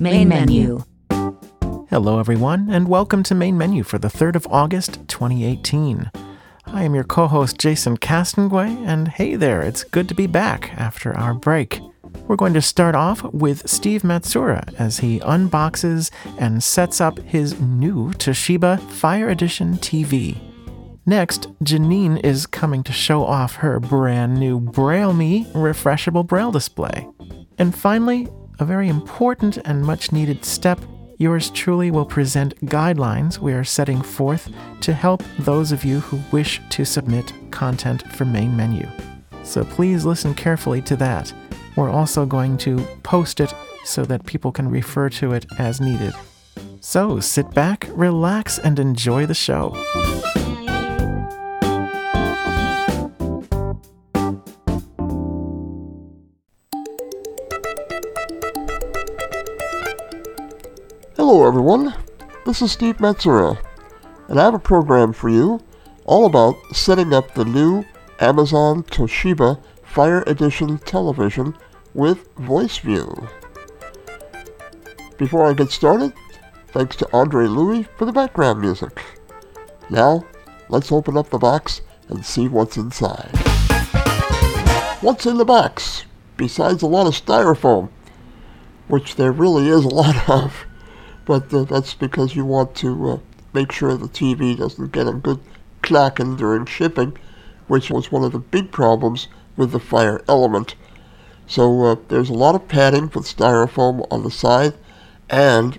Main menu Hello, everyone, and welcome to Main Menu for the 3rd of August, 2018. I am your co host, Jason Castonguay, and hey there, it's good to be back after our break. We're going to start off with Steve Matzura as he unboxes and sets up his new Toshiba Fire Edition TV. Next, Janine is coming to show off her brand new Braille Me refreshable Braille display. And finally, a very important and much needed step yours truly will present guidelines we are setting forth to help those of you who wish to submit content for main menu. So please listen carefully to that. We're also going to post it so that people can refer to it as needed. So sit back, relax, and enjoy the show. Hello, everyone. This is Steve Matzura, and I have a program for you all about setting up the new Amazon Toshiba Fire Edition television with Voice View. Before I get started, thanks to Andre Louis for the background music. Now, let's open up the box and see what's inside. What's in the box? Besides a lot of styrofoam, which there really is a lot of but uh, that's because you want to uh, make sure the TV doesn't get a good clacking during shipping, which was one of the big problems with the Fire Element. So uh, there's a lot of padding with styrofoam on the side, and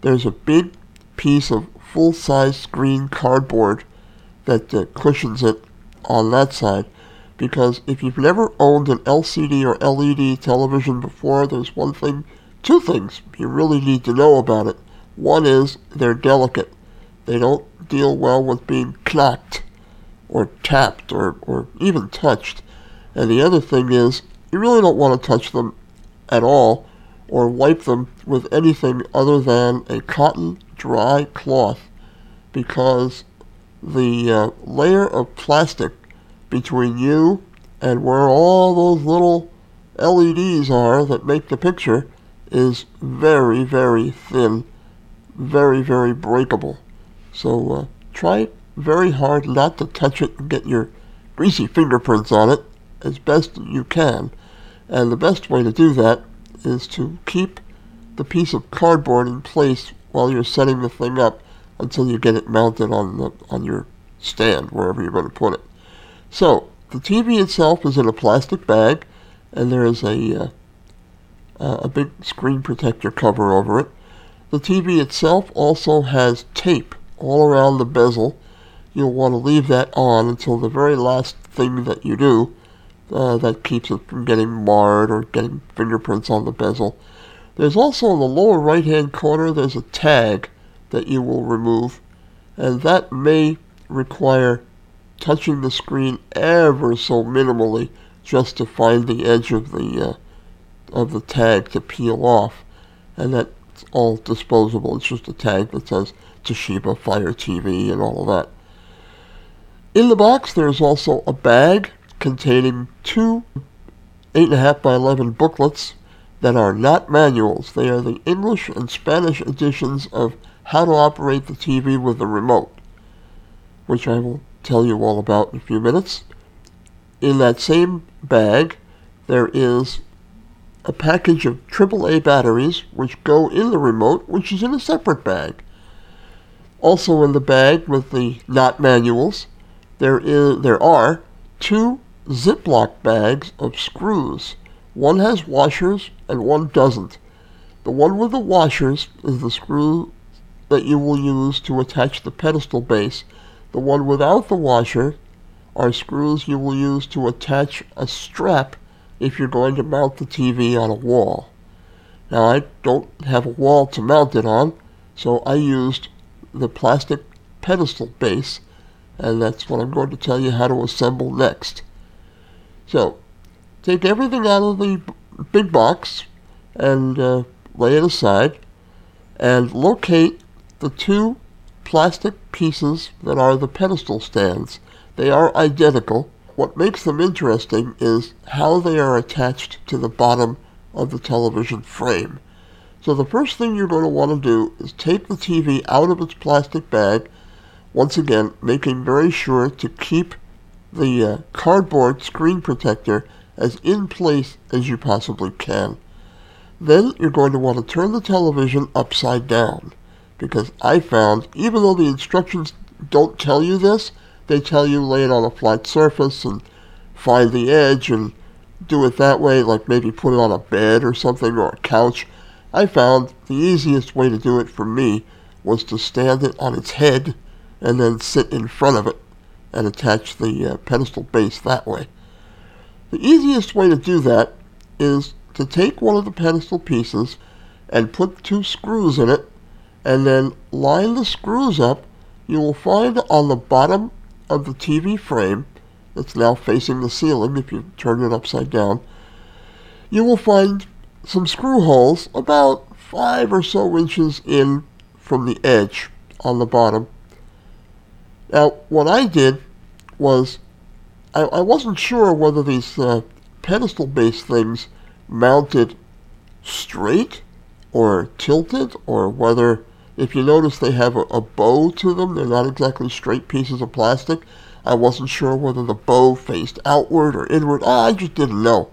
there's a big piece of full-size screen cardboard that uh, cushions it on that side. Because if you've never owned an LCD or LED television before, there's one thing two things you really need to know about it. One is they're delicate. They don't deal well with being clacked or tapped or, or even touched. And the other thing is you really don't want to touch them at all or wipe them with anything other than a cotton dry cloth because the uh, layer of plastic between you and where all those little LEDs are that make the picture is very, very thin, very, very breakable. So uh, try very hard not to touch it and get your greasy fingerprints on it as best you can. And the best way to do that is to keep the piece of cardboard in place while you're setting the thing up until you get it mounted on the on your stand wherever you're going to put it. So the TV itself is in a plastic bag, and there is a uh, uh, a big screen protector cover over it. The TV itself also has tape all around the bezel. You'll want to leave that on until the very last thing that you do. Uh, that keeps it from getting marred or getting fingerprints on the bezel. There's also in the lower right hand corner, there's a tag that you will remove, and that may require touching the screen ever so minimally just to find the edge of the uh, of the tag to peel off, and that's all disposable. It's just a tag that says Toshiba Fire TV and all of that. In the box, there's also a bag containing two 8.5 by 11 booklets that are not manuals. They are the English and Spanish editions of How to Operate the TV with the Remote, which I will tell you all about in a few minutes. In that same bag, there is a package of AAA batteries which go in the remote, which is in a separate bag. Also in the bag with the not manuals, there is there are two Ziploc bags of screws. One has washers and one doesn't. The one with the washers is the screw that you will use to attach the pedestal base. The one without the washer are screws you will use to attach a strap if you're going to mount the TV on a wall. Now I don't have a wall to mount it on, so I used the plastic pedestal base, and that's what I'm going to tell you how to assemble next. So, take everything out of the big box and uh, lay it aside, and locate the two plastic pieces that are the pedestal stands. They are identical. What makes them interesting is how they are attached to the bottom of the television frame. So the first thing you're going to want to do is take the TV out of its plastic bag, once again making very sure to keep the uh, cardboard screen protector as in place as you possibly can. Then you're going to want to turn the television upside down because I found, even though the instructions don't tell you this, they tell you lay it on a flat surface and find the edge and do it that way, like maybe put it on a bed or something or a couch. I found the easiest way to do it for me was to stand it on its head and then sit in front of it and attach the uh, pedestal base that way. The easiest way to do that is to take one of the pedestal pieces and put two screws in it and then line the screws up. You will find on the bottom of the TV frame that's now facing the ceiling if you turn it upside down, you will find some screw holes about five or so inches in from the edge on the bottom. Now, what I did was I, I wasn't sure whether these uh, pedestal based things mounted straight or tilted or whether if you notice they have a, a bow to them. They're not exactly straight pieces of plastic. I wasn't sure whether the bow faced outward or inward. I just didn't know.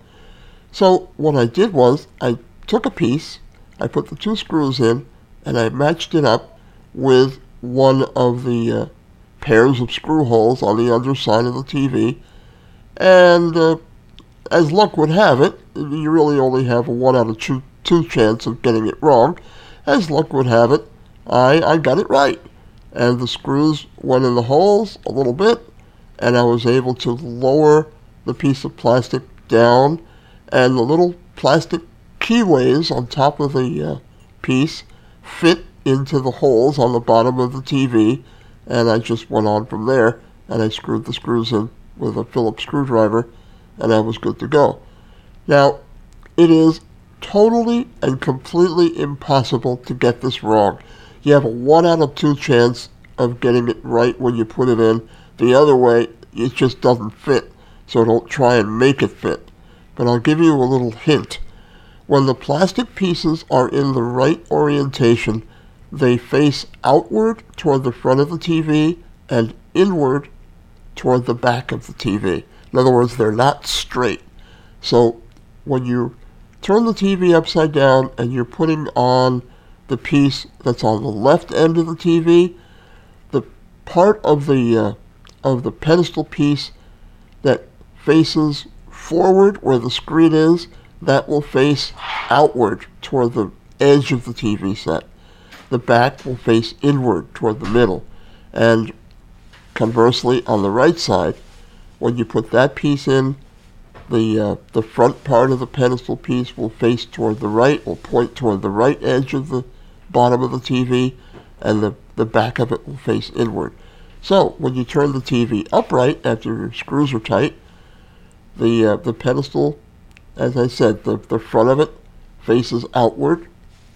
So what i did was i took a piece i put the two screws in and i matched it up with one of the uh, pairs of screw holes on the underside of the tv and uh, as luck would have it, you really only have a one out of two, two chance of getting it wrong. As luck would have it, I, I got it right. And the screws went in the holes a little bit, and I was able to lower the piece of plastic down, and the little plastic keyways on top of the uh, piece fit into the holes on the bottom of the TV, and I just went on from there, and I screwed the screws in with a Phillips screwdriver, and I was good to go. Now, it is totally and completely impossible to get this wrong. You have a 1 out of 2 chance of getting it right when you put it in. The other way, it just doesn't fit, so don't try and make it fit. But I'll give you a little hint. When the plastic pieces are in the right orientation, they face outward toward the front of the TV and inward toward the back of the TV. In other words, they're not straight. So when you turn the TV upside down and you're putting on the piece that's on the left end of the TV, the part of the uh, of the pedestal piece that faces forward where the screen is, that will face outward toward the edge of the TV set. The back will face inward toward the middle. And conversely, on the right side, when you put that piece in, the uh, the front part of the pedestal piece will face toward the right, will point toward the right edge of the bottom of the TV, and the, the back of it will face inward. So when you turn the TV upright after your screws are tight, the uh, the pedestal, as I said, the, the front of it faces outward,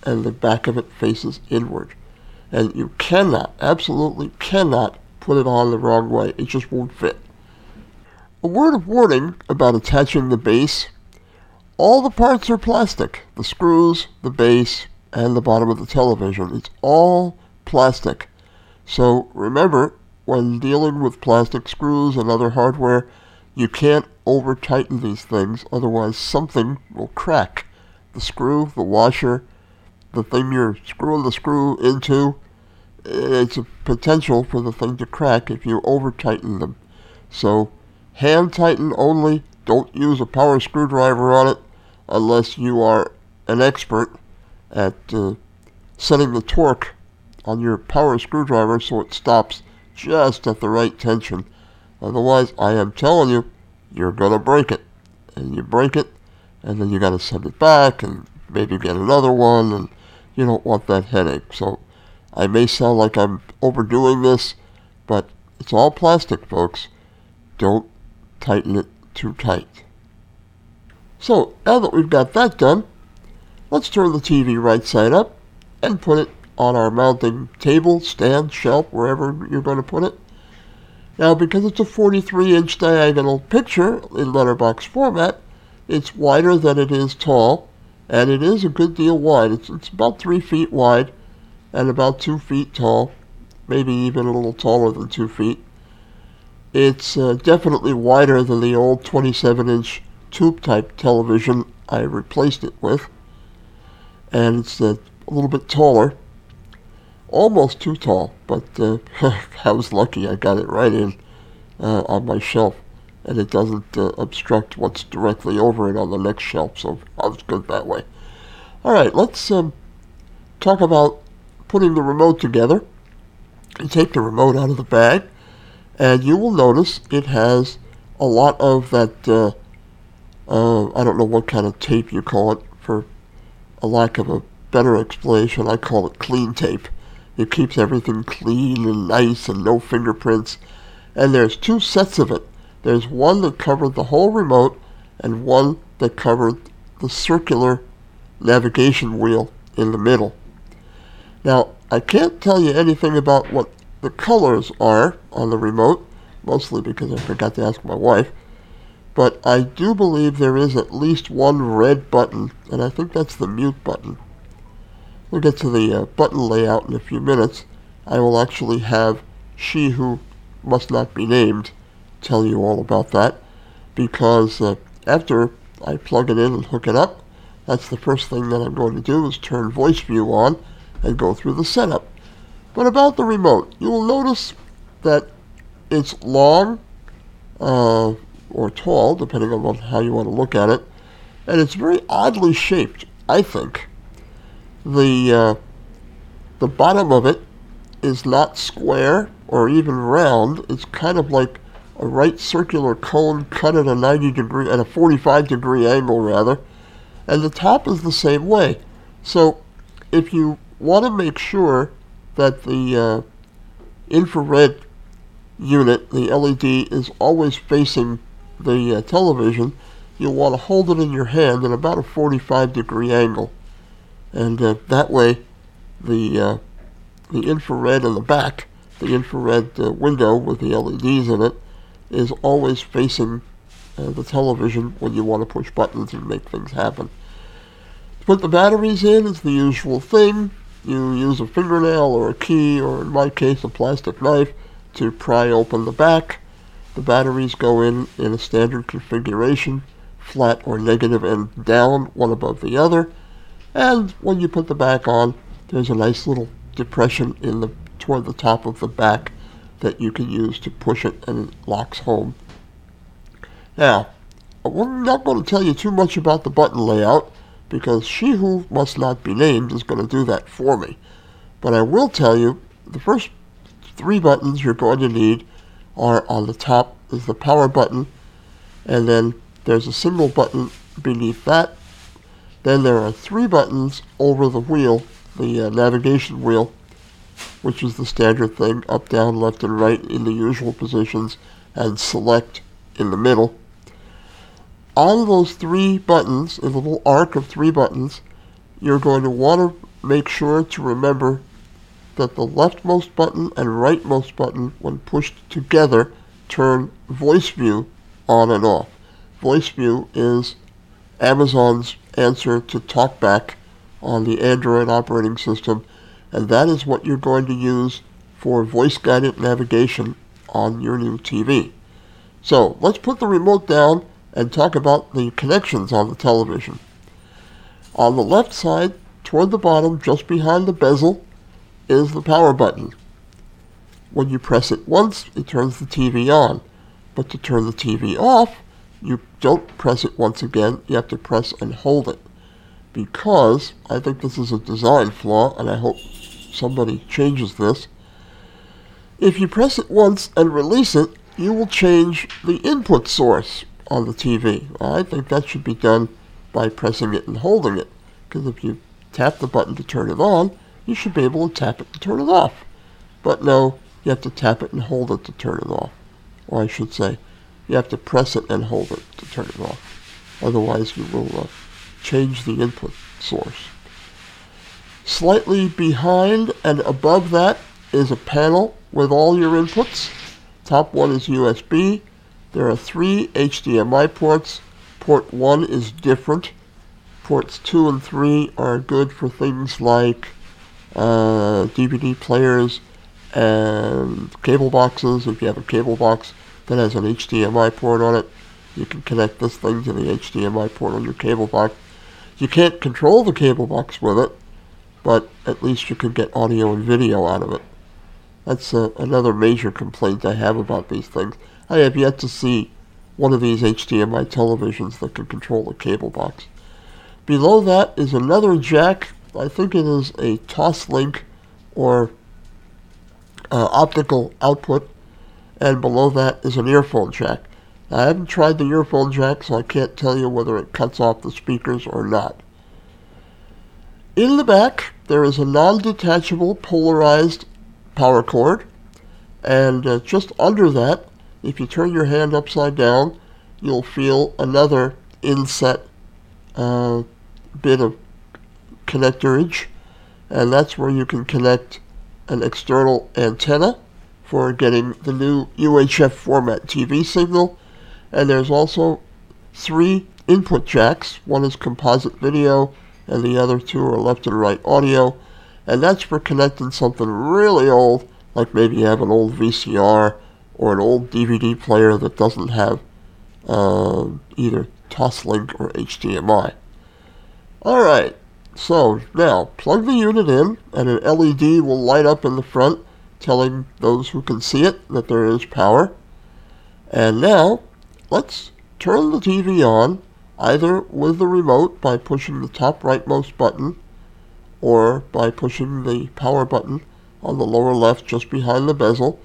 and the back of it faces inward. And you cannot, absolutely cannot, put it on the wrong way. It just won't fit. A word of warning about attaching the base. All the parts are plastic. The screws, the base, and the bottom of the television. It's all plastic. So remember, when dealing with plastic screws and other hardware, you can't over tighten these things, otherwise something will crack. The screw, the washer, the thing you're screwing the screw into, it's a potential for the thing to crack if you over tighten them. So hand tighten only. Don't use a power screwdriver on it unless you are an expert at uh, setting the torque on your power screwdriver so it stops just at the right tension. Otherwise, I am telling you, you're going to break it. And you break it, and then you got to send it back and maybe get another one, and you don't want that headache. So I may sound like I'm overdoing this, but it's all plastic, folks. Don't tighten it too tight. So now that we've got that done, let's turn the TV right side up and put it on our mounting table, stand, shelf, wherever you're going to put it. Now, because it's a 43 inch diagonal picture in letterbox format, it's wider than it is tall, and it is a good deal wide. It's, it's about 3 feet wide and about 2 feet tall, maybe even a little taller than 2 feet. It's uh, definitely wider than the old 27 inch tube type television I replaced it with, and it's a little bit taller. Almost too tall, but uh, I was lucky I got it right in uh, on my shelf, and it doesn't uh, obstruct what's directly over it on the next shelf, so I was good that way. All right, let's um, talk about putting the remote together. You take the remote out of the bag, and you will notice it has a lot of that. Uh, uh, I don't know what kind of tape you call it a lack of a better explanation. I call it clean tape. It keeps everything clean and nice and no fingerprints. And there's two sets of it. There's one that covered the whole remote and one that covered the circular navigation wheel in the middle. Now, I can't tell you anything about what the colors are on the remote, mostly because I forgot to ask my wife. But I do believe there is at least one red button, and I think that's the mute button. We'll get to the uh, button layout in a few minutes. I will actually have she who must not be named tell you all about that because uh, after I plug it in and hook it up, that's the first thing that I'm going to do is turn voice view on and go through the setup. But about the remote, you will notice that it's long uh, or tall, depending on how you want to look at it, and it's very oddly shaped, I think the uh, the bottom of it is not square or even round. It's kind of like a right circular cone cut at a 90 degree at a 45 degree angle rather, and the top is the same way. So if you want to make sure that the uh, infrared unit, the LED, is always facing the uh, television, you'll want to hold it in your hand at about a 45 degree angle and uh, that way the uh, the infrared in the back, the infrared uh, window with the LEDs in it, is always facing uh, the television when you want to push buttons and make things happen. To put the batteries in is the usual thing. You use a fingernail or a key, or in my case, a plastic knife, to pry open the back. The batteries go in in a standard configuration, flat or negative and down, one above the other and when you put the back on, there's a nice little depression in the toward the top of the back that you can use to push it and it locks home. Now, I'm not going to tell you too much about the button layout because she who must not be named is going to do that for me. But I will tell you the first three buttons you're going to need are on the top is the power button and then there's a single button beneath that then there are three buttons over the wheel, the uh, navigation wheel, which is the standard thing, up, down, left, and right in the usual positions, and select in the middle. On those three buttons, a little arc of three buttons, you're going to want to make sure to remember that the leftmost button and rightmost button, when pushed together, turn voice view on and off. Voice view is Amazon's answer to TalkBack on the Android operating system, and that is what you're going to use for voice guided navigation on your new TV. So let's put the remote down and talk about the connections on the television. On the left side, toward the bottom, just behind the bezel, is the power button. When you press it once, it turns the TV on. But to turn the TV off, you don't press it once again, you have to press and hold it. Because I think this is a design flaw, and I hope somebody changes this. If you press it once and release it, you will change the input source on the TV. I think that should be done by pressing it and holding it. Because if you tap the button to turn it on, you should be able to tap it to turn it off. But no, you have to tap it and hold it to turn it off. Or I should say, you have to press it and hold it to turn it off. Otherwise, you will uh, change the input source. Slightly behind and above that is a panel with all your inputs. Top one is USB. There are three HDMI ports. Port 1 is different. Ports 2 and 3 are good for things like uh, DVD players and cable boxes. If you have a cable box that has an HDMI port on it, you can connect this thing to the HDMI port on your cable box. You can't control the cable box with it, but at least you can get audio and video out of it. That's uh, another major complaint I have about these things. I have yet to see one of these HDMI televisions that can control the cable box. Below that is another jack. I think it is a Toslink or uh, optical output, and below that is an earphone jack. I haven't tried the earphone jack, so I can't tell you whether it cuts off the speakers or not. In the back, there is a non-detachable polarized power cord, and uh, just under that, if you turn your hand upside down, you'll feel another inset uh, bit of connectorage, and that's where you can connect an external antenna for getting the new UHF format TV signal. And there's also three input jacks. One is composite video, and the other two are left and right audio. And that's for connecting something really old, like maybe you have an old VCR or an old DVD player that doesn't have uh, either Toslink or HDMI. Alright, so now plug the unit in and an LED will light up in the front telling those who can see it that there is power. And now let's turn the TV on either with the remote by pushing the top rightmost button or by pushing the power button on the lower left just behind the bezel.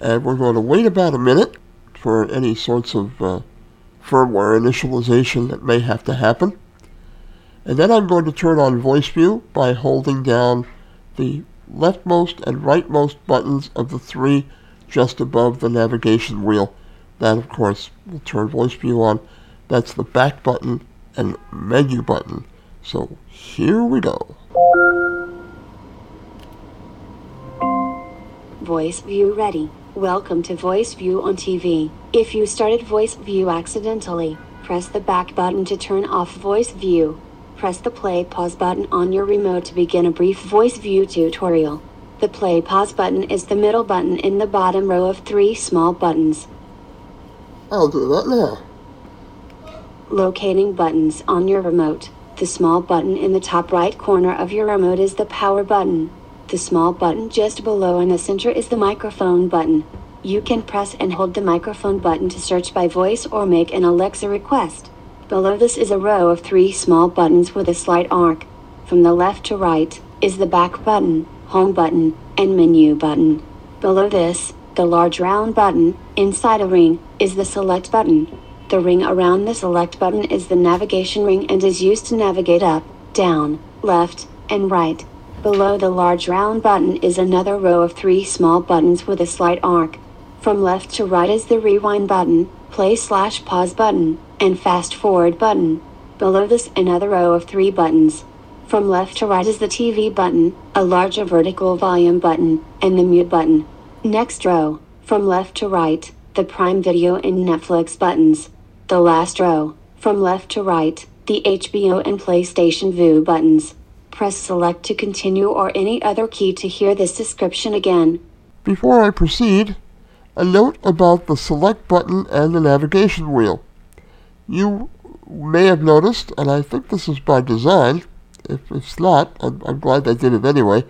And we're going to wait about a minute for any sorts of uh, firmware initialization that may have to happen. And then I'm going to turn on voice view by holding down the leftmost and rightmost buttons of the three just above the navigation wheel. That, of course, will turn voice view on. That's the back button and menu button. So here we go. Voice View ready. Welcome to Voice View on TV. If you started Voice View accidentally, press the back button to turn off Voice View. Press the play pause button on your remote to begin a brief Voice View tutorial. The play pause button is the middle button in the bottom row of three small buttons. I'll do that now. Locating buttons on your remote. The small button in the top right corner of your remote is the power button. The small button just below in the center is the microphone button. You can press and hold the microphone button to search by voice or make an Alexa request. Below this is a row of three small buttons with a slight arc. From the left to right is the back button, home button, and menu button. Below this, the large round button, inside a ring, is the select button. The ring around the select button is the navigation ring and is used to navigate up, down, left, and right. Below the large round button is another row of three small buttons with a slight arc. From left to right is the rewind button, play slash pause button, and fast forward button. Below this another row of three buttons. From left to right is the TV button, a larger vertical volume button, and the mute button. Next row, from left to right, the Prime Video and Netflix buttons. The last row, from left to right, the HBO and PlayStation Vue buttons. Press select to continue or any other key to hear this description again. Before I proceed, a note about the select button and the navigation wheel. You may have noticed, and I think this is by design, if it's not, I'm, I'm glad they did it anyway,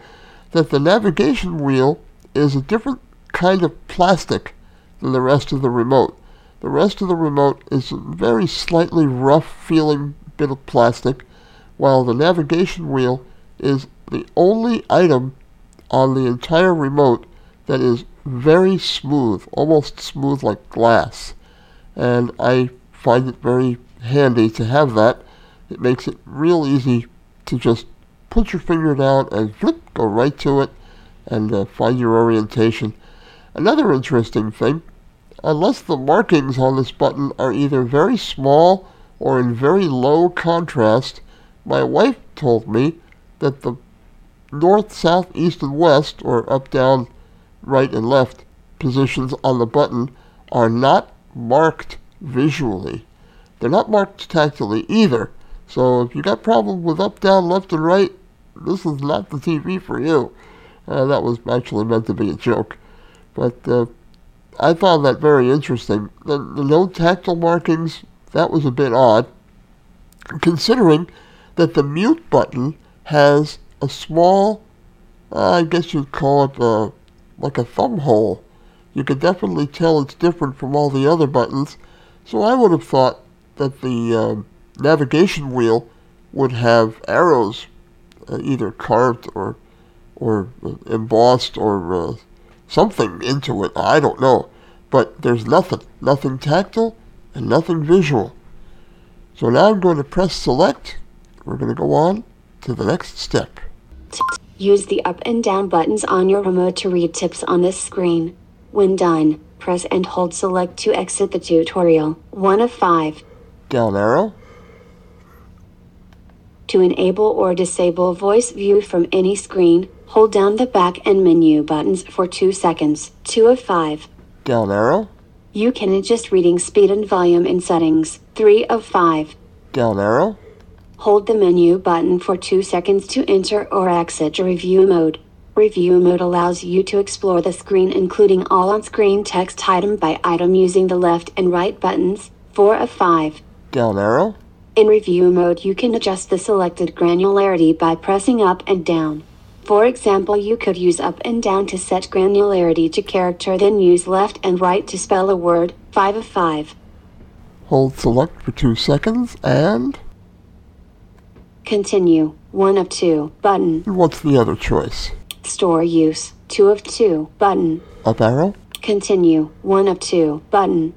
that the navigation wheel is a different kind of plastic than the rest of the remote. The rest of the remote is a very slightly rough feeling bit of plastic, while the navigation wheel is the only item on the entire remote that is very smooth, almost smooth like glass. And I find it very handy to have that. It makes it real easy to just put your finger down and flip, go right to it and uh, find your orientation. Another interesting thing, unless the markings on this button are either very small or in very low contrast, my wife told me that the north, south, east, and west, or up, down, right, and left positions on the button are not marked visually. They're not marked tactily either. So if you got problems with up, down, left, and right, this is not the TV for you. Uh, that was actually meant to be a joke. But uh, I found that very interesting. The, the no tactile markings, that was a bit odd, considering that the mute button has a small, uh, I guess you'd call it uh, like a thumb hole. You could definitely tell it's different from all the other buttons. So I would have thought that the uh, navigation wheel would have arrows, uh, either carved or or uh, embossed or uh, something into it. I don't know, but there's nothing, nothing tactile and nothing visual. So now I'm going to press select. We're going to go on to the next step. Use the up and down buttons on your remote to read tips on this screen. When done, press and hold select to exit the tutorial. 1 of 5. Down arrow. To enable or disable voice view from any screen, hold down the back and menu buttons for 2 seconds. 2 of 5. Down arrow. You can adjust reading speed and volume in settings. 3 of 5. Down arrow. Hold the menu button for 2 seconds to enter or exit review mode. Review mode allows you to explore the screen including all on-screen text item by item using the left and right buttons. 4 of 5. Down arrow. In review mode, you can adjust the selected granularity by pressing up and down. For example, you could use up and down to set granularity to character, then use left and right to spell a word. 5 of 5. Hold select for 2 seconds and... Continue. 1 of 2. Button. what's the other choice? Store use. 2 of 2. Button. Up arrow. Continue. 1 of 2. Button.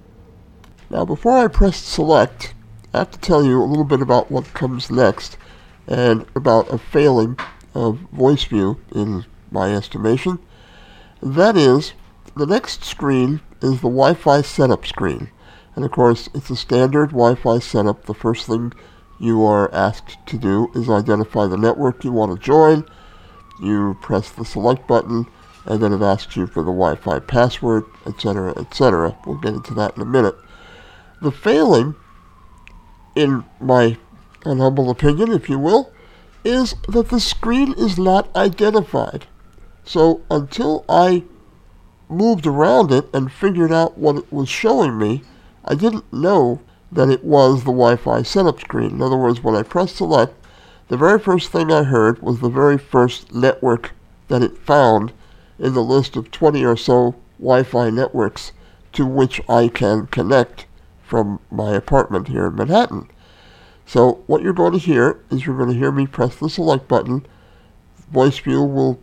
Now before I press select, I have to tell you a little bit about what comes next and about a failing of voice view in my estimation. That is, the next screen is the Wi-Fi setup screen. And of course, it's a standard Wi-Fi setup. The first thing you are asked to do is identify the network you want to join. You press the select button, and then it asks you for the Wi-Fi password, etc., etc. We'll get into that in a minute. The failing, in my humble opinion, if you will, is that the screen is not identified. So until I moved around it and figured out what it was showing me, I didn't know that it was the Wi-Fi setup screen. In other words, when I pressed select, the very first thing I heard was the very first network that it found in the list of 20 or so Wi-Fi networks to which I can connect from my apartment here in Manhattan. So what you're going to hear is you're going to hear me press the select button. Voice view will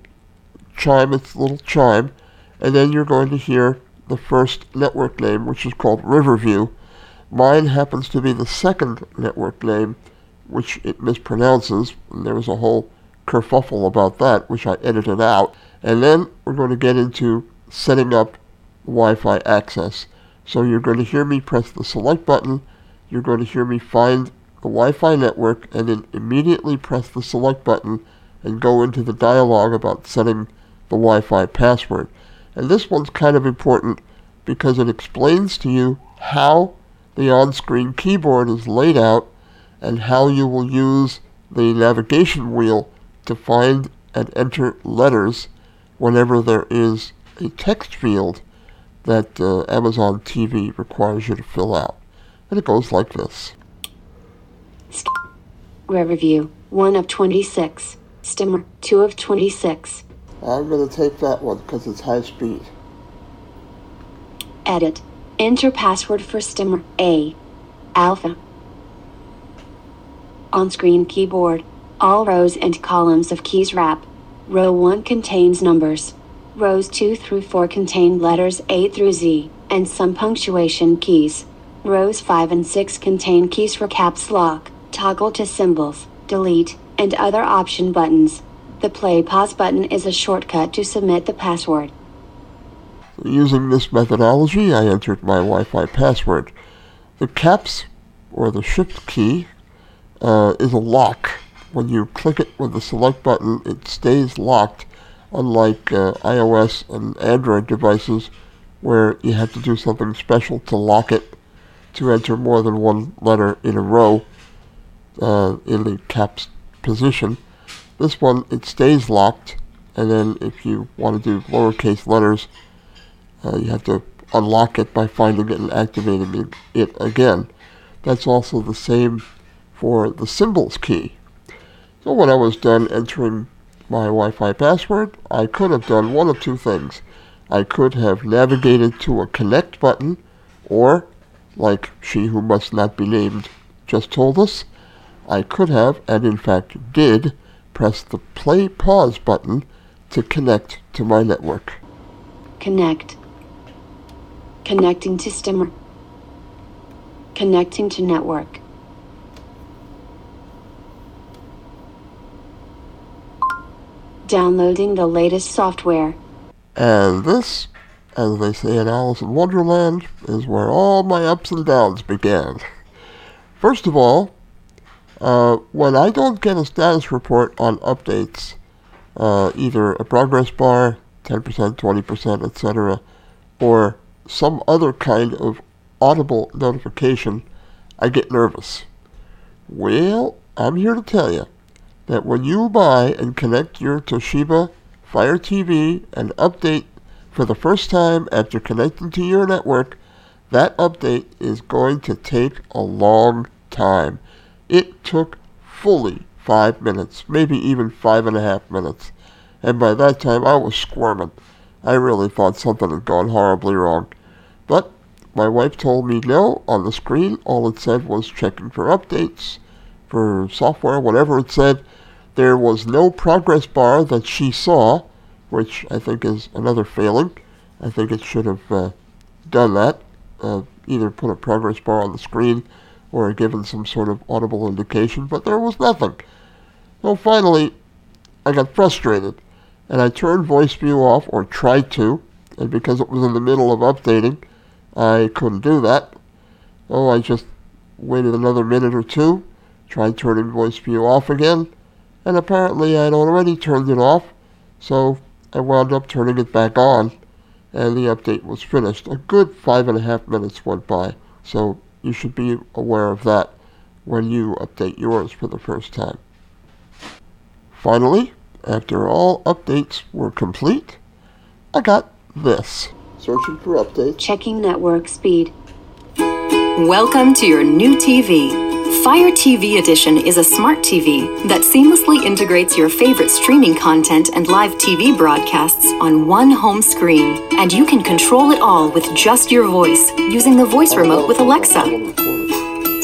chime its little chime, and then you're going to hear the first network name, which is called Riverview. Mine happens to be the second network name, which it mispronounces, and there was a whole kerfuffle about that, which I edited out. And then we're going to get into setting up Wi-Fi access. So you're going to hear me press the select button, you're going to hear me find the Wi-Fi network, and then immediately press the select button and go into the dialog about setting the Wi-Fi password. And this one's kind of important because it explains to you how the on-screen keyboard is laid out and how you will use the navigation wheel to find and enter letters whenever there is a text field that uh, Amazon TV requires you to fill out. And it goes like this. Review 1 of 26. Stimmer. 2 of 26. I'm going to take that one because it's high speed. Edit. Enter password for Stimmer. A. Alpha. On screen keyboard. All rows and columns of keys wrap. Row 1 contains numbers. Rows 2 through 4 contain letters A through Z, and some punctuation keys. Rows 5 and 6 contain keys for caps lock, toggle to symbols, delete, and other option buttons. The play pause button is a shortcut to submit the password. Using this methodology, I entered my Wi-Fi password. The caps, or the shift key, uh, is a lock. When you click it with the select button, it stays locked, unlike uh, iOS and Android devices where you have to do something special to lock it to enter more than one letter in a row uh, in the caps position. This one, it stays locked, and then if you want to do lowercase letters, uh, you have to unlock it by finding it and activating it again. That's also the same for the symbols key. So when I was done entering my Wi-Fi password, I could have done one of two things. I could have navigated to a connect button, or, like she who must not be named just told us, I could have, and in fact did, press the play pause button to connect to my network. Connect. Connecting to Stimmer. Connecting to network. Downloading the latest software. And this, as they say in Alice in Wonderland, is where all my ups and downs began. First of all, uh, when I don't get a status report on updates, uh, either a progress bar, 10%, 20%, etc., or some other kind of audible notification, I get nervous. Well, I'm here to tell you that when you buy and connect your Toshiba Fire TV and update for the first time after connecting to your network, that update is going to take a long time. It took fully five minutes, maybe even five and a half minutes. And by that time, I was squirming. I really thought something had gone horribly wrong. But my wife told me no. On the screen, all it said was checking for updates, for software, whatever it said. There was no progress bar that she saw, which I think is another failing. I think it should have uh, done that, uh, either put a progress bar on the screen or given some sort of audible indication, but there was nothing. So finally, I got frustrated, and I turned voice view off, or tried to, and because it was in the middle of updating, I couldn't do that. Oh, I just waited another minute or two, tried turning voice view off again, and apparently I'd already turned it off, so I wound up turning it back on, and the update was finished. A good five and a half minutes went by, so you should be aware of that when you update yours for the first time. Finally, after all updates were complete, I got this. Searching for updates. Checking network speed. Welcome to your new TV. Fire TV Edition is a smart TV that seamlessly integrates your favorite streaming content and live TV broadcasts on one home screen. And you can control it all with just your voice using the voice remote with Alexa. Oh,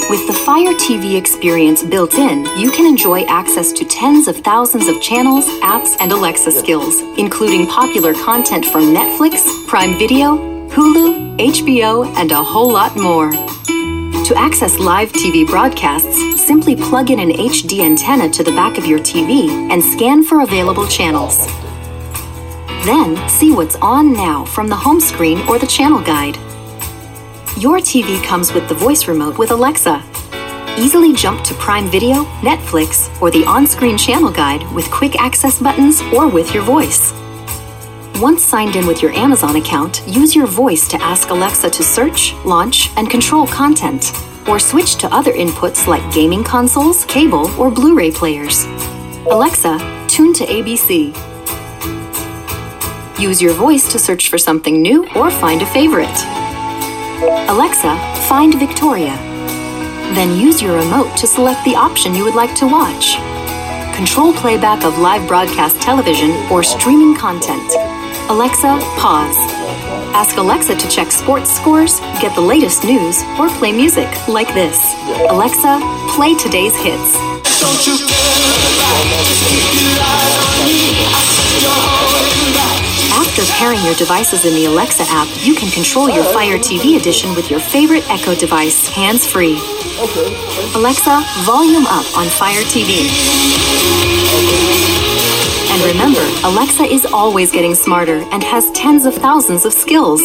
With the Fire TV experience built in, you can enjoy access to tens of thousands of channels, apps, and Alexa skills, including popular content from Netflix, Prime Video, Hulu, HBO, and a whole lot more. To access live TV broadcasts, simply plug in an HD antenna to the back of your TV and scan for available channels. Then, see what's on now from the home screen or the channel guide. Your TV comes with the voice remote with Alexa. Easily jump to Prime Video, Netflix, or the on screen channel guide with quick access buttons or with your voice. Once signed in with your Amazon account, use your voice to ask Alexa to search, launch, and control content, or switch to other inputs like gaming consoles, cable, or Blu ray players. Alexa, tune to ABC. Use your voice to search for something new or find a favorite. Alexa, find Victoria. Then use your remote to select the option you would like to watch. Control playback of live broadcast television or streaming content. Alexa, pause. Ask Alexa to check sports scores, get the latest news, or play music like this. Alexa, play today's hits. After pairing your devices in the Alexa app, you can control your Fire TV edition with your favorite Echo device hands free. Alexa, volume up on Fire TV. And remember, Alexa is always getting smarter and has tens of thousands of skills.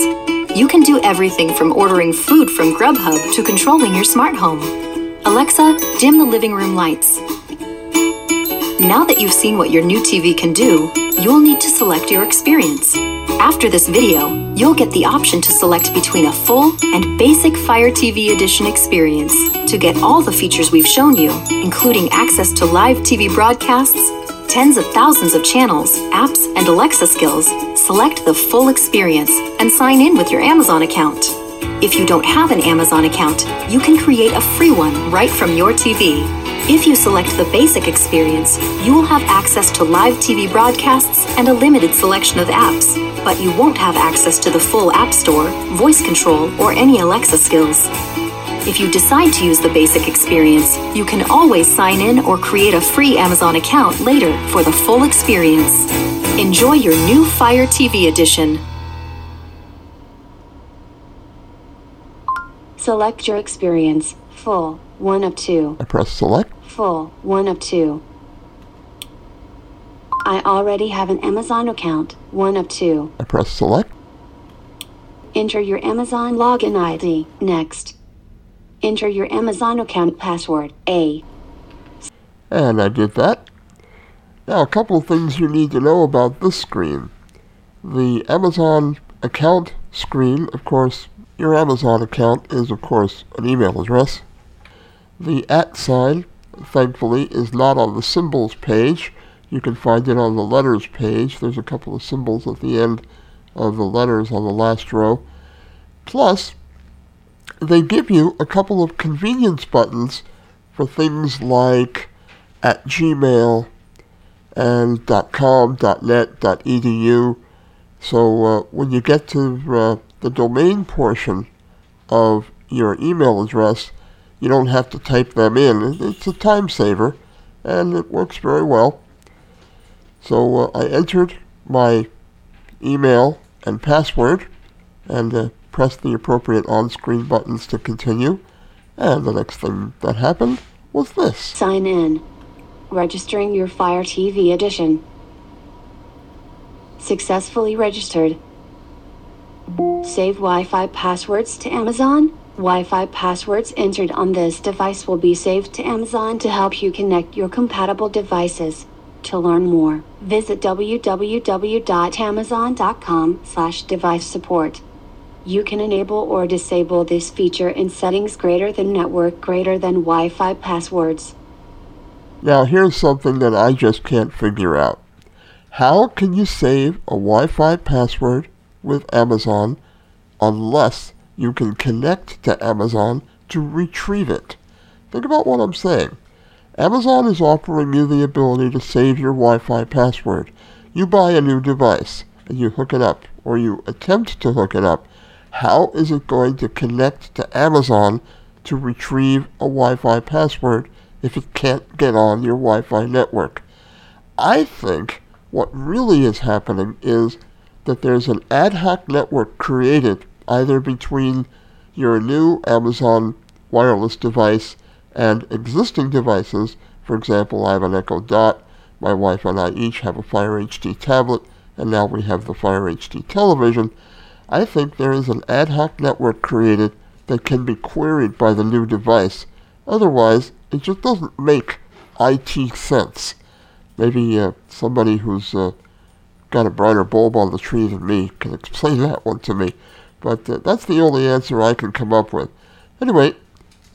You can do everything from ordering food from Grubhub to controlling your smart home. Alexa, dim the living room lights. Now that you've seen what your new TV can do, you'll need to select your experience. After this video, you'll get the option to select between a full and basic Fire TV Edition experience to get all the features we've shown you, including access to live TV broadcasts, tens of thousands of channels, apps, and Alexa skills. Select the full experience and sign in with your Amazon account. If you don't have an Amazon account, you can create a free one right from your TV. If you select the basic experience, you will have access to live TV broadcasts and a limited selection of apps, but you won't have access to the full App Store, voice control, or any Alexa skills. If you decide to use the basic experience, you can always sign in or create a free Amazon account later for the full experience. Enjoy your new Fire TV edition. Select your experience. Full. 1 of 2. I press select. Full. 1 of 2. I already have an Amazon account. 1 of 2. I press select. Enter your Amazon login ID. Next. Enter your Amazon account password. A. And I did that. Now, a couple of things you need to know about this screen. The Amazon account screen, of course, your Amazon account is, of course, an email address. The at sign, thankfully, is not on the symbols page. You can find it on the letters page. There's a couple of symbols at the end of the letters on the last row. Plus, they give you a couple of convenience buttons for things like at Gmail and .com, .net, .edu. So uh, when you get to uh, the domain portion of your email address, you don't have to type them in. It's a time saver, and it works very well. So uh, I entered my email and password, and uh, pressed the appropriate on-screen buttons to continue. And the next thing that happened was this. Sign in. Registering your Fire TV edition. Successfully registered. Save Wi Fi passwords to Amazon. Wi Fi passwords entered on this device will be saved to Amazon to help you connect your compatible devices. To learn more, visit www.amazon.com slash device support. You can enable or disable this feature in settings greater than network greater than Wi Fi passwords. Now, here's something that I just can't figure out. How can you save a Wi Fi password with Amazon unless you can connect to Amazon to retrieve it? Think about what I'm saying. Amazon is offering you the ability to save your Wi Fi password. You buy a new device and you hook it up, or you attempt to hook it up. How is it going to connect to Amazon to retrieve a Wi Fi password if it can't get on your Wi Fi network? I think what really is happening is that there's an ad hoc network created either between your new Amazon wireless device and existing devices. For example, I have an Echo Dot. My wife and I each have a Fire HD tablet, and now we have the Fire HD television. I think there is an ad hoc network created that can be queried by the new device. Otherwise, it just doesn't make IT sense. Maybe uh, somebody who's uh, got a brighter bulb on the tree than me can explain that one to me. But uh, that's the only answer I can come up with. Anyway,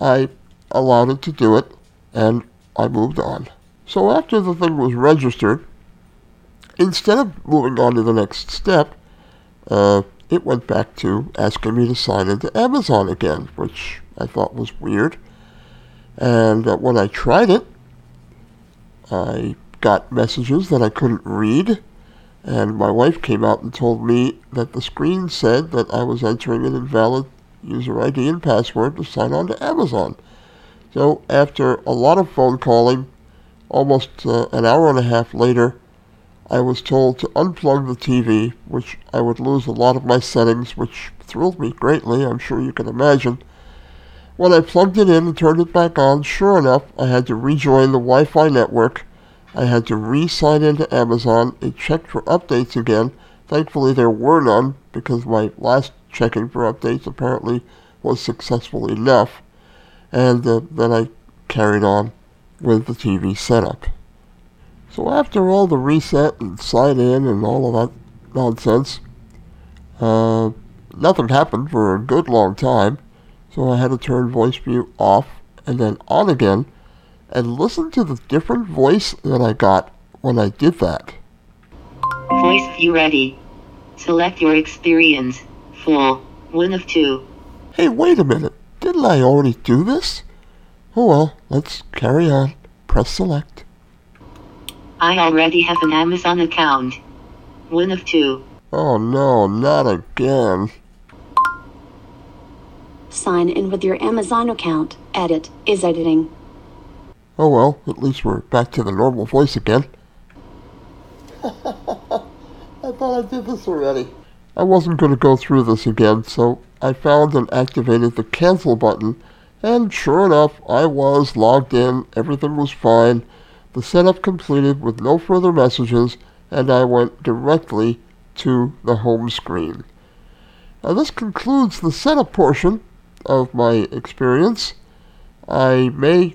I allowed it to do it, and I moved on. So after the thing was registered, instead of moving on to the next step, uh, it went back to asking me to sign into Amazon again, which I thought was weird. And uh, when I tried it, I got messages that I couldn't read, and my wife came out and told me that the screen said that I was entering an invalid user ID and password to sign on to Amazon. So after a lot of phone calling, almost uh, an hour and a half later, I was told to unplug the TV, which I would lose a lot of my settings, which thrilled me greatly, I'm sure you can imagine. When I plugged it in and turned it back on, sure enough, I had to rejoin the Wi Fi network. I had to re sign into Amazon. and check for updates again. Thankfully, there were none because my last checking for updates apparently was successful enough. And uh, then I carried on with the TV setup. So after all the reset and sign in and all of that nonsense, uh, nothing happened for a good long time. So I had to turn voice mute off and then on again and listen to the different voice that I got when I did that. Voice view ready. Select your experience. Full. One of two. Hey, wait a minute. Didn't I already do this? Oh well, let's carry on. Press select. I already have an Amazon account. One of two. Oh no, not again. Sign in with your Amazon account. Edit is editing. Oh well, at least we're back to the normal voice again. I thought I did this already. I wasn't going to go through this again, so I found and activated the cancel button, and sure enough, I was logged in, everything was fine, the setup completed with no further messages, and I went directly to the home screen. Now, this concludes the setup portion of my experience. I may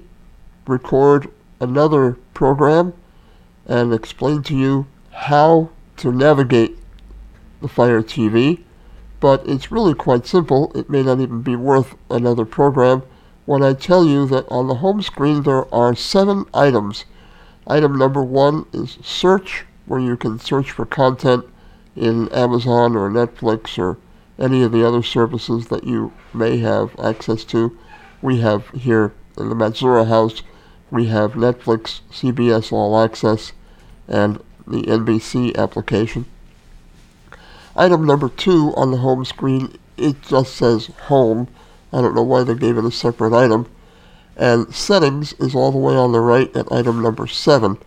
record another program and explain to you how to navigate the Fire TV, but it's really quite simple. It may not even be worth another program when I tell you that on the home screen there are seven items. Item number one is search, where you can search for content in Amazon or Netflix or any of the other services that you may have access to. We have here in the Matzura house, we have Netflix, CBS All Access, and the NBC application. Item number two on the home screen, it just says home. I don't know why they gave it a separate item. And settings is all the way on the right at item number seven.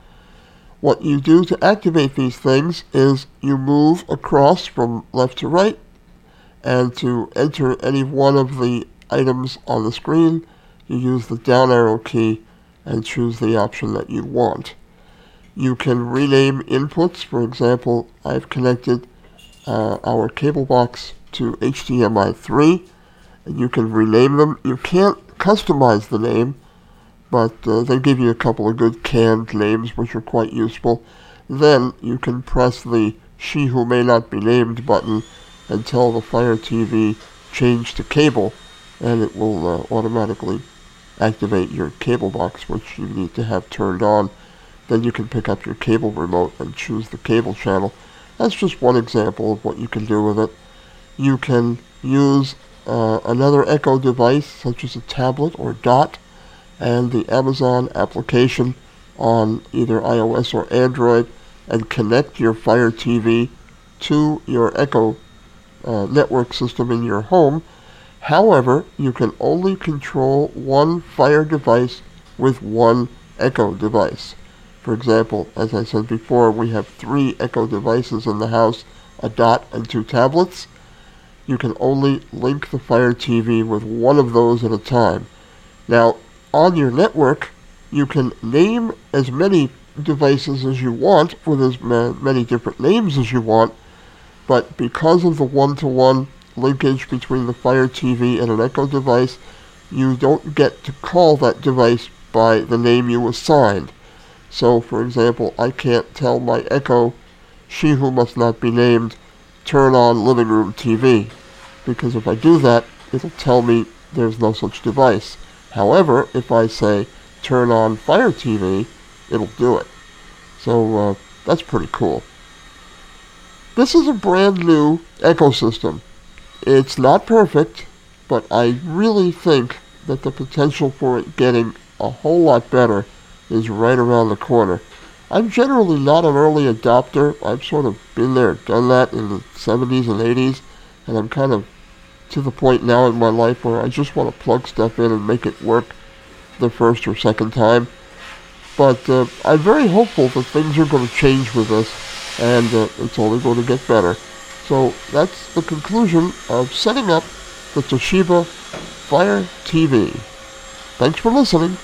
What you do to activate these things is you move across from left to right, and to enter any one of the items on the screen, you use the down arrow key and choose the option that you want. You can rename inputs. For example, I've connected uh, our cable box to HDMI 3, and you can rename them. You can't customize the name, but uh, they give you a couple of good canned names which are quite useful. Then you can press the She Who May Not Be Named button and tell the Fire TV change to cable, and it will uh, automatically activate your cable box, which you need to have turned on. Then you can pick up your cable remote and choose the cable channel. That's just one example of what you can do with it. You can use uh, another Echo device, such as a tablet or dot, and the Amazon application on either iOS or Android, and connect your Fire TV to your Echo uh, network system in your home. However, you can only control one Fire device with one Echo device. For example, as I said before, we have three Echo devices in the house, a dot and two tablets. You can only link the Fire TV with one of those at a time. Now, on your network, you can name as many devices as you want with as ma- many different names as you want, but because of the one-to-one linkage between the Fire TV and an Echo device, you don't get to call that device by the name you assigned. So, for example, I can't tell my Echo, she who must not be named, turn on living room TV, because if I do that, it'll tell me there's no such device. However, if I say turn on Fire TV, it'll do it. So uh, that's pretty cool. This is a brand new ecosystem. It's not perfect, but I really think that the potential for it getting a whole lot better is right around the corner. I'm generally not an early adopter. I've sort of been there, done that in the 70s and 80s, and I'm kind of to the point now in my life where I just want to plug stuff in and make it work the first or second time. But uh, I'm very hopeful that things are going to change with this, and uh, it's only going to get better. So that's the conclusion of setting up the Toshiba Fire TV. Thanks for listening.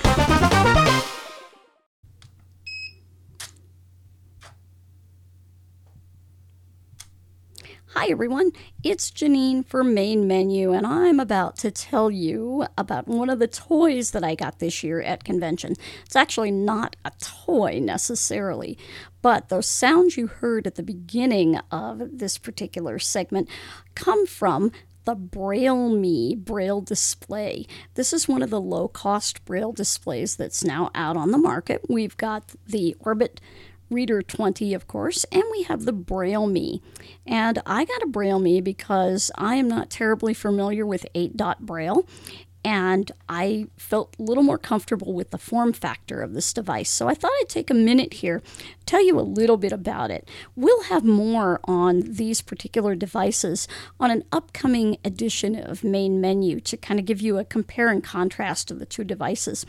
Hi everyone, it's Janine for Main Menu, and I'm about to tell you about one of the toys that I got this year at convention. It's actually not a toy necessarily, but those sounds you heard at the beginning of this particular segment come from the Braille Me Braille display. This is one of the low cost Braille displays that's now out on the market. We've got the Orbit Reader 20, of course, and we have the Braille Me. And I got a Braille Me because I am not terribly familiar with 8 dot Braille. And I felt a little more comfortable with the form factor of this device. So I thought I'd take a minute here, tell you a little bit about it. We'll have more on these particular devices on an upcoming edition of Main Menu to kind of give you a compare and contrast of the two devices.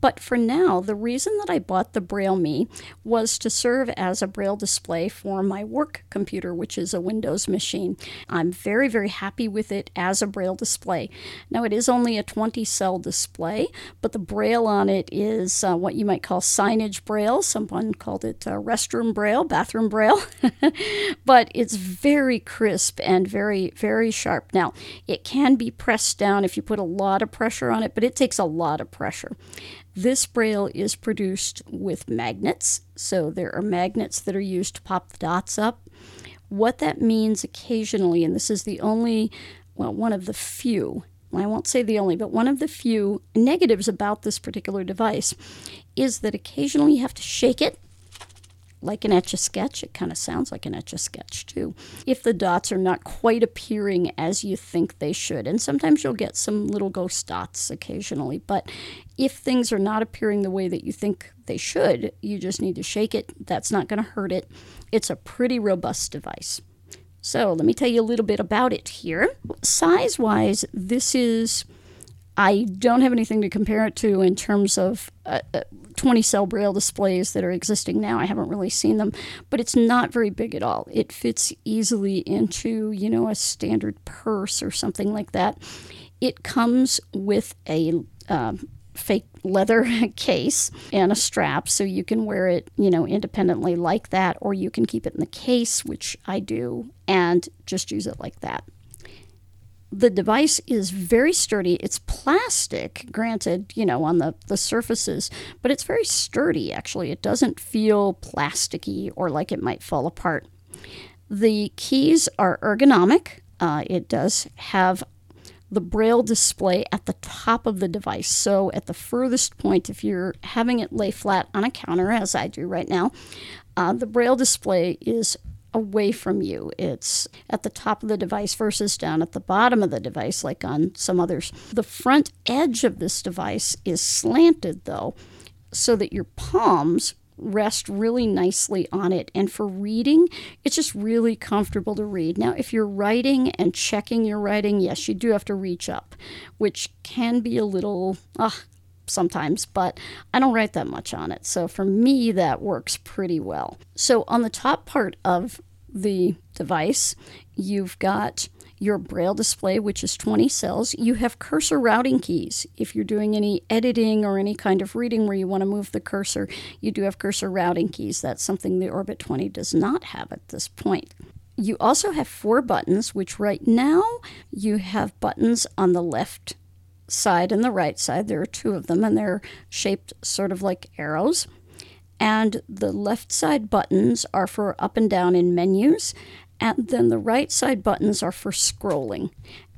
But for now, the reason that I bought the Braille Me was to serve as a Braille display for my work computer, which is a Windows machine. I'm very, very happy with it as a Braille display. Now, it is only a 20 cell display, but the Braille on it is uh, what you might call signage Braille. Someone called it uh, restroom Braille, bathroom Braille. but it's very crisp and very, very sharp. Now, it can be pressed down if you put a lot of pressure on it, but it takes a lot of pressure. This braille is produced with magnets, so there are magnets that are used to pop the dots up. What that means occasionally, and this is the only, well, one of the few, I won't say the only, but one of the few negatives about this particular device is that occasionally you have to shake it like an etch a sketch. It kind of sounds like an etch a sketch too. If the dots are not quite appearing as you think they should, and sometimes you'll get some little ghost dots occasionally, but if things are not appearing the way that you think they should, you just need to shake it. That's not going to hurt it. It's a pretty robust device. So, let me tell you a little bit about it here. Size wise, this is I don't have anything to compare it to in terms of uh, uh, 20 cell braille displays that are existing now. I haven't really seen them, but it's not very big at all. It fits easily into, you know, a standard purse or something like that. It comes with a um, fake leather case and a strap so you can wear it, you know, independently like that, or you can keep it in the case, which I do, and just use it like that the device is very sturdy. It's plastic, granted, you know, on the, the surfaces, but it's very sturdy, actually. It doesn't feel plasticky or like it might fall apart. The keys are ergonomic. Uh, it does have the braille display at the top of the device. So, at the furthest point, if you're having it lay flat on a counter, as I do right now, uh, the braille display is away from you. It's at the top of the device versus down at the bottom of the device, like on some others. The front edge of this device is slanted, though, so that your palms rest really nicely on it. And for reading, it's just really comfortable to read. Now, if you're writing and checking your writing, yes, you do have to reach up, which can be a little, uh, sometimes, but I don't write that much on it. So for me, that works pretty well. So on the top part of the device, you've got your braille display, which is 20 cells. You have cursor routing keys. If you're doing any editing or any kind of reading where you want to move the cursor, you do have cursor routing keys. That's something the Orbit 20 does not have at this point. You also have four buttons, which right now you have buttons on the left side and the right side. There are two of them, and they're shaped sort of like arrows. And the left side buttons are for up and down in menus, and then the right side buttons are for scrolling.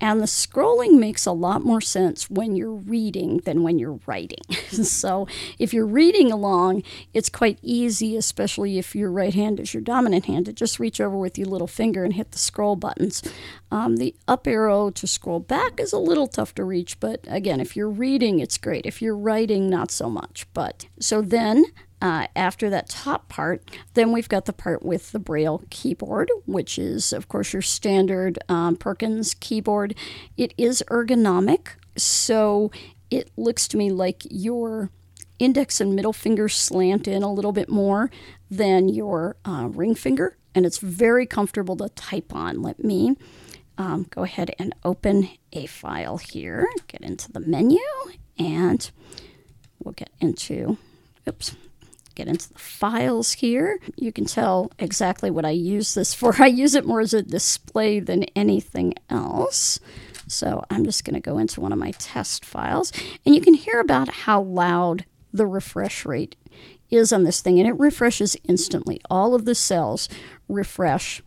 And the scrolling makes a lot more sense when you're reading than when you're writing. so if you're reading along, it's quite easy, especially if your right hand is your dominant hand, to just reach over with your little finger and hit the scroll buttons. Um, the up arrow to scroll back is a little tough to reach, but again, if you're reading, it's great. If you're writing, not so much. But so then uh, after that top part, then we've got the part with the Braille keyboard, which is, of course, your standard um, Perkins keyboard. It is ergonomic, so it looks to me like your index and middle finger slant in a little bit more than your uh, ring finger, and it's very comfortable to type on. Let me um, go ahead and open a file here. Get into the menu and we'll get into, oops, get into the files here. You can tell exactly what I use this for. I use it more as a display than anything else. So I'm just going to go into one of my test files and you can hear about how loud the refresh rate is on this thing and it refreshes instantly. All of the cells refresh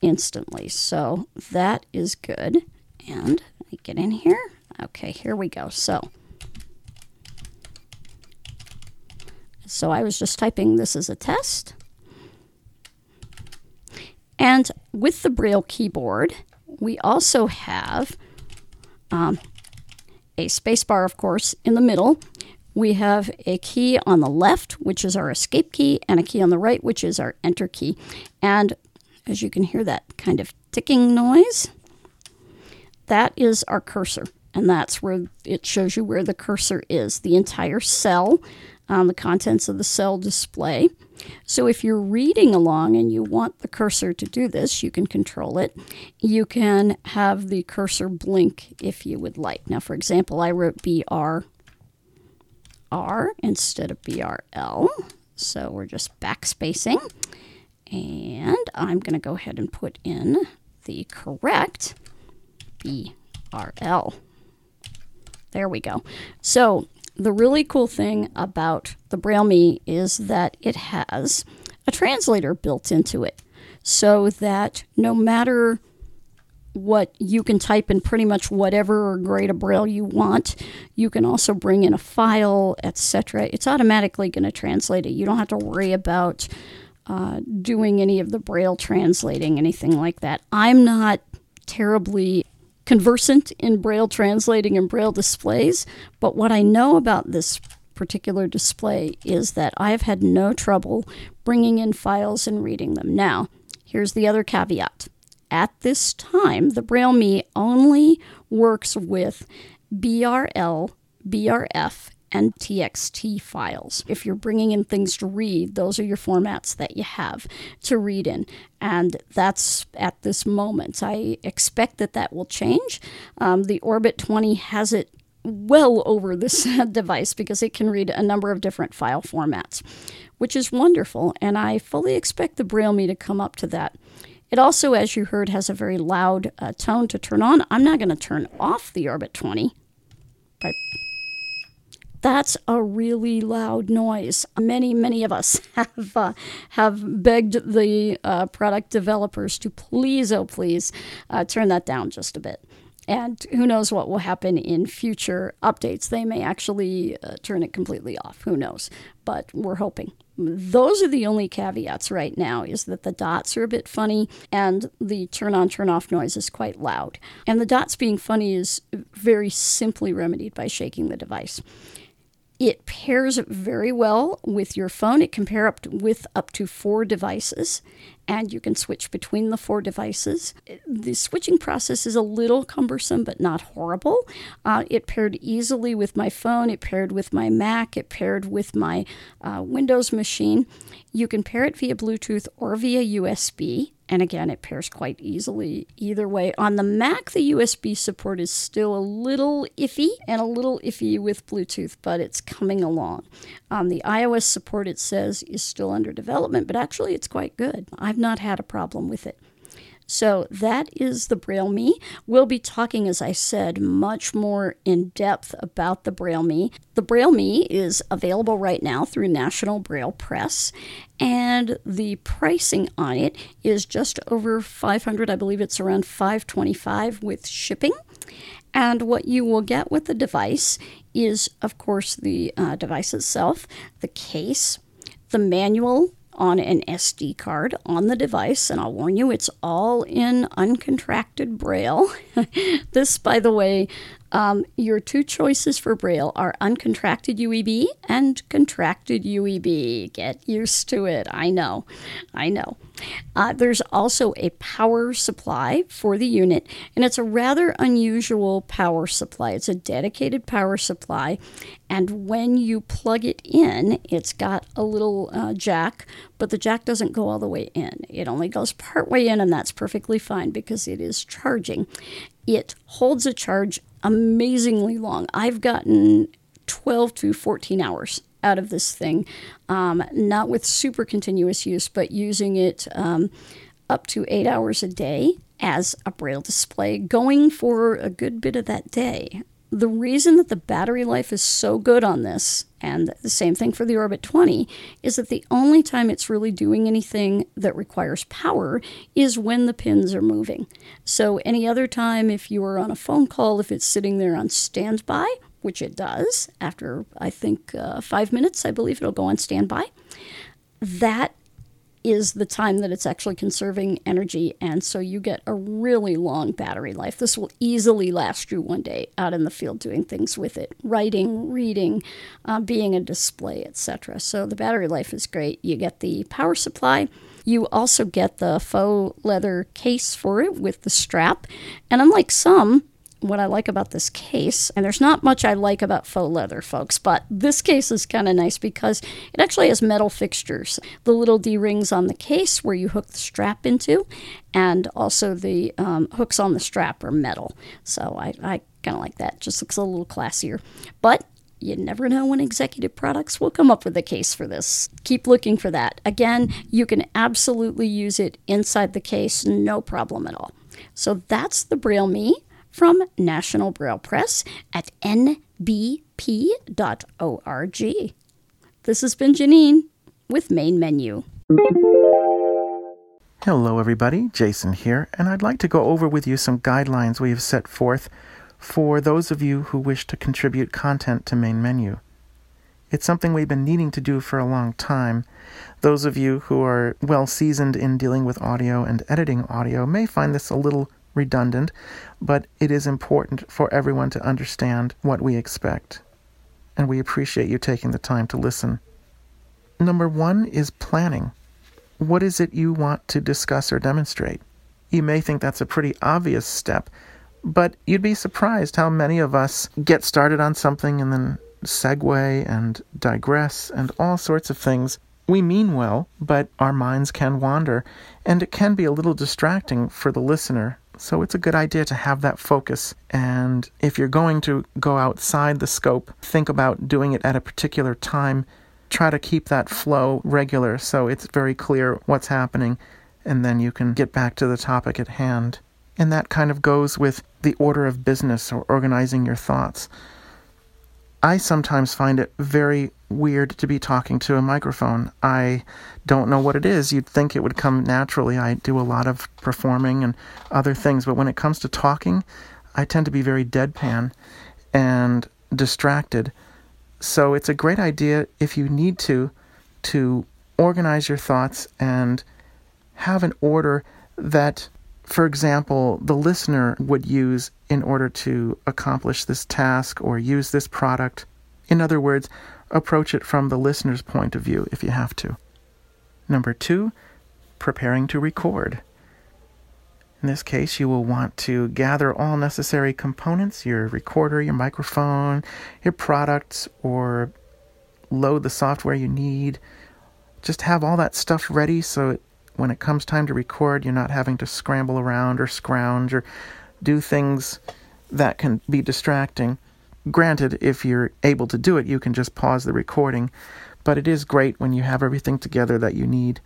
instantly. So that is good. And me get in here. Okay, here we go. So So I was just typing this as a test. And with the Braille keyboard, we also have um, a spacebar, of course, in the middle. We have a key on the left, which is our escape key, and a key on the right, which is our enter key. And as you can hear that kind of ticking noise, that is our cursor. And that's where it shows you where the cursor is. The entire cell on the contents of the cell display. So if you're reading along and you want the cursor to do this, you can control it. You can have the cursor blink if you would like. Now, for example, I wrote BR R instead of BRL. So we're just backspacing. And I'm going to go ahead and put in the correct BRL. There we go. So the really cool thing about the Braille Me is that it has a translator built into it so that no matter what you can type in pretty much whatever grade of braille you want you can also bring in a file etc it's automatically going to translate it. You don't have to worry about uh, doing any of the braille translating anything like that. I'm not terribly conversant in Braille translating and Braille displays, but what I know about this particular display is that I have had no trouble bringing in files and reading them. Now, here's the other caveat. At this time, the Braille Me only works with BRL, BRF, and TXT files. If you're bringing in things to read, those are your formats that you have to read in. And that's at this moment. I expect that that will change. Um, the Orbit 20 has it well over this device because it can read a number of different file formats, which is wonderful. And I fully expect the Braille Me to come up to that. It also, as you heard, has a very loud uh, tone to turn on. I'm not going to turn off the Orbit 20 by that's a really loud noise. Many, many of us have uh, have begged the uh, product developers to please, oh please, uh, turn that down just a bit. And who knows what will happen in future updates? They may actually uh, turn it completely off. Who knows? But we're hoping. Those are the only caveats right now is that the dots are a bit funny and the turn on turn off noise is quite loud. And the dots being funny is very simply remedied by shaking the device. It pairs very well with your phone. It can pair up with up to four devices, and you can switch between the four devices. The switching process is a little cumbersome, but not horrible. Uh, it paired easily with my phone, it paired with my Mac, it paired with my uh, Windows machine. You can pair it via Bluetooth or via USB. And again, it pairs quite easily either way. On the Mac, the USB support is still a little iffy and a little iffy with Bluetooth, but it's coming along. Um, the iOS support, it says, is still under development, but actually it's quite good. I've not had a problem with it. So that is the Braille Me. We'll be talking, as I said, much more in depth about the Braille Me. The Braille Me is available right now through National Braille Press, and the pricing on it is just over 500. I believe it's around 525 with shipping. And what you will get with the device is, of course, the uh, device itself, the case, the manual on an SD card on the device, and I'll warn you, it's all in uncontracted braille. this, by the way, Um, your two choices for Braille are uncontracted UEB and contracted UEB. Get used to it. I know. I know. Uh, there's also a power supply for the unit, and it's a rather unusual power supply. It's a dedicated power supply, and when you plug it in, it's got a little uh, jack, but the jack doesn't go all the way in. It only goes part way in, and that's perfectly fine because it is charging. It holds a charge amazingly long. I've gotten 12 to 14 hours out of this thing, um, not with super continuous use, but using it um, up to eight hours a day as a braille display, going for a good bit of that day. The reason that the battery life is so good on this, and the same thing for the Orbit 20, is that the only time it's really doing anything that requires power is when the pins are moving. So, any other time, if you are on a phone call, if it's sitting there on standby, which it does after I think uh, five minutes, I believe it'll go on standby. That is the time that it's actually conserving energy, and so you get a really long battery life. This will easily last you one day out in the field doing things with it, writing, reading, uh, being a display, etc. So the battery life is great. You get the power supply. You also get the faux leather case for it with the strap, and unlike some, what I like about this case, and there's not much I like about faux leather, folks, but this case is kind of nice because it actually has metal fixtures. The little D rings on the case where you hook the strap into, and also the um, hooks on the strap are metal. So I, I kind of like that. Just looks a little classier. But you never know when executive products will come up with a case for this. Keep looking for that. Again, you can absolutely use it inside the case, no problem at all. So that's the Braille Me from National Braille Press at nbp.org. This has been Janine with Main Menu. Hello, everybody. Jason here, and I'd like to go over with you some guidelines we have set forth for those of you who wish to contribute content to Main Menu. It's something we've been needing to do for a long time. Those of you who are well seasoned in dealing with audio and editing audio may find this a little redundant, but it is important for everyone to understand what we expect. And we appreciate you taking the time to listen. Number one is planning. What is it you want to discuss or demonstrate? You may think that's a pretty obvious step, but you'd be surprised how many of us get started on something and then segue and digress and all sorts of things. We mean well, but our minds can wander, and it can be a little distracting for the listener so it's a good idea to have that focus. And if you're going to go outside the scope, think about doing it at a particular time. Try to keep that flow regular so it's very clear what's happening, and then you can get back to the topic at hand. And that kind of goes with the order of business or organizing your thoughts. I sometimes find it very weird to be talking to a microphone. I don't know what it is. You'd think it would come naturally. I do a lot of performing and other things, but when it comes to talking, I tend to be very deadpan and distracted. So it's a great idea if you need to to organize your thoughts and have an order that for example, the listener would use in order to accomplish this task or use this product. In other words, approach it from the listener's point of view if you have to. Number two, preparing to record. In this case, you will want to gather all necessary components your recorder, your microphone, your products, or load the software you need. Just have all that stuff ready so it when it comes time to record, you're not having to scramble around or scrounge or do things that can be distracting. Granted, if you're able to do it, you can just pause the recording, but it is great when you have everything together that you need.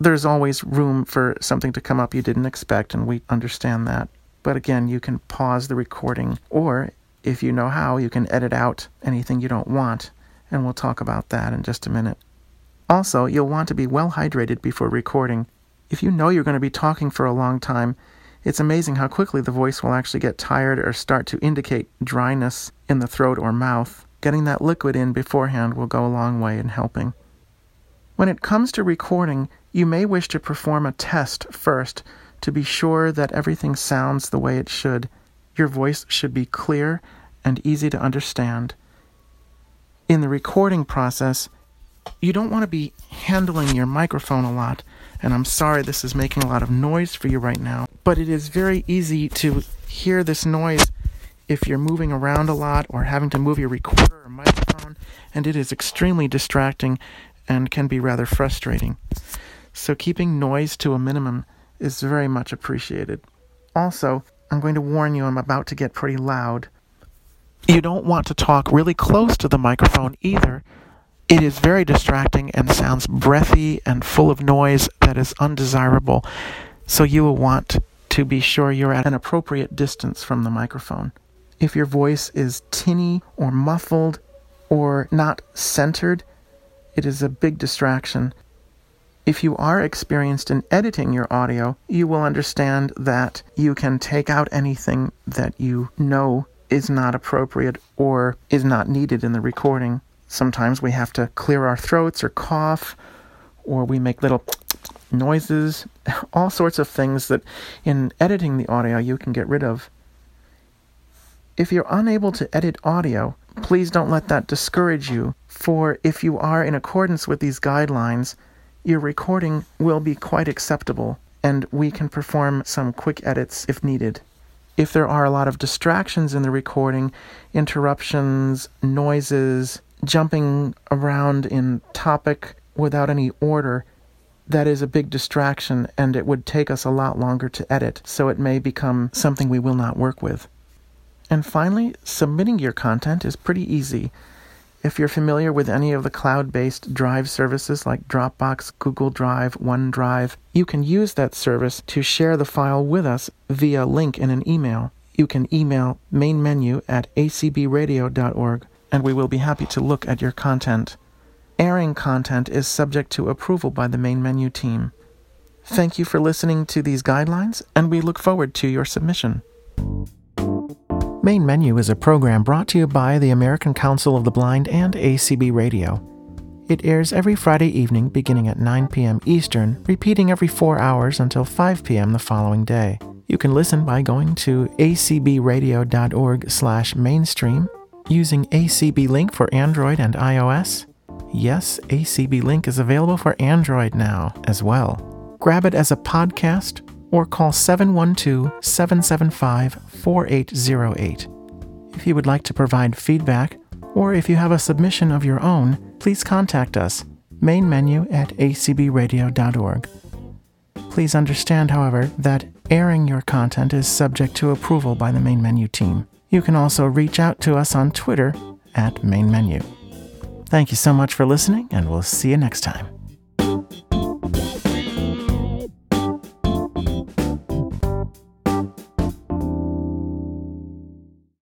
There's always room for something to come up you didn't expect, and we understand that. But again, you can pause the recording, or if you know how, you can edit out anything you don't want, and we'll talk about that in just a minute. Also, you'll want to be well hydrated before recording. If you know you're going to be talking for a long time, it's amazing how quickly the voice will actually get tired or start to indicate dryness in the throat or mouth. Getting that liquid in beforehand will go a long way in helping. When it comes to recording, you may wish to perform a test first to be sure that everything sounds the way it should. Your voice should be clear and easy to understand. In the recording process, you don't want to be handling your microphone a lot, and I'm sorry this is making a lot of noise for you right now, but it is very easy to hear this noise if you're moving around a lot or having to move your recorder or microphone, and it is extremely distracting and can be rather frustrating. So, keeping noise to a minimum is very much appreciated. Also, I'm going to warn you, I'm about to get pretty loud. You don't want to talk really close to the microphone either. It is very distracting and sounds breathy and full of noise that is undesirable. So, you will want to be sure you're at an appropriate distance from the microphone. If your voice is tinny or muffled or not centered, it is a big distraction. If you are experienced in editing your audio, you will understand that you can take out anything that you know is not appropriate or is not needed in the recording. Sometimes we have to clear our throats or cough, or we make little noises, all sorts of things that in editing the audio you can get rid of. If you're unable to edit audio, please don't let that discourage you, for if you are in accordance with these guidelines, your recording will be quite acceptable, and we can perform some quick edits if needed. If there are a lot of distractions in the recording, interruptions, noises, jumping around in topic without any order, that is a big distraction and it would take us a lot longer to edit, so it may become something we will not work with. And finally, submitting your content is pretty easy. If you're familiar with any of the cloud based drive services like Dropbox, Google Drive, OneDrive, you can use that service to share the file with us via link in an email. You can email mainmenu at acbradio.org and we will be happy to look at your content. Airing content is subject to approval by the main menu team. Thank you for listening to these guidelines, and we look forward to your submission. Main Menu is a program brought to you by the American Council of the Blind and ACB Radio. It airs every Friday evening beginning at 9 p.m. Eastern, repeating every four hours until 5 p.m. the following day. You can listen by going to acbradio.org slash mainstream, using ACB Link for Android and iOS. Yes, ACB Link is available for Android now as well. Grab it as a podcast or call 712 775 4808. If you would like to provide feedback, or if you have a submission of your own, please contact us, main menu at acbradio.org. Please understand, however, that airing your content is subject to approval by the main menu team. You can also reach out to us on Twitter at main menu. Thank you so much for listening, and we'll see you next time.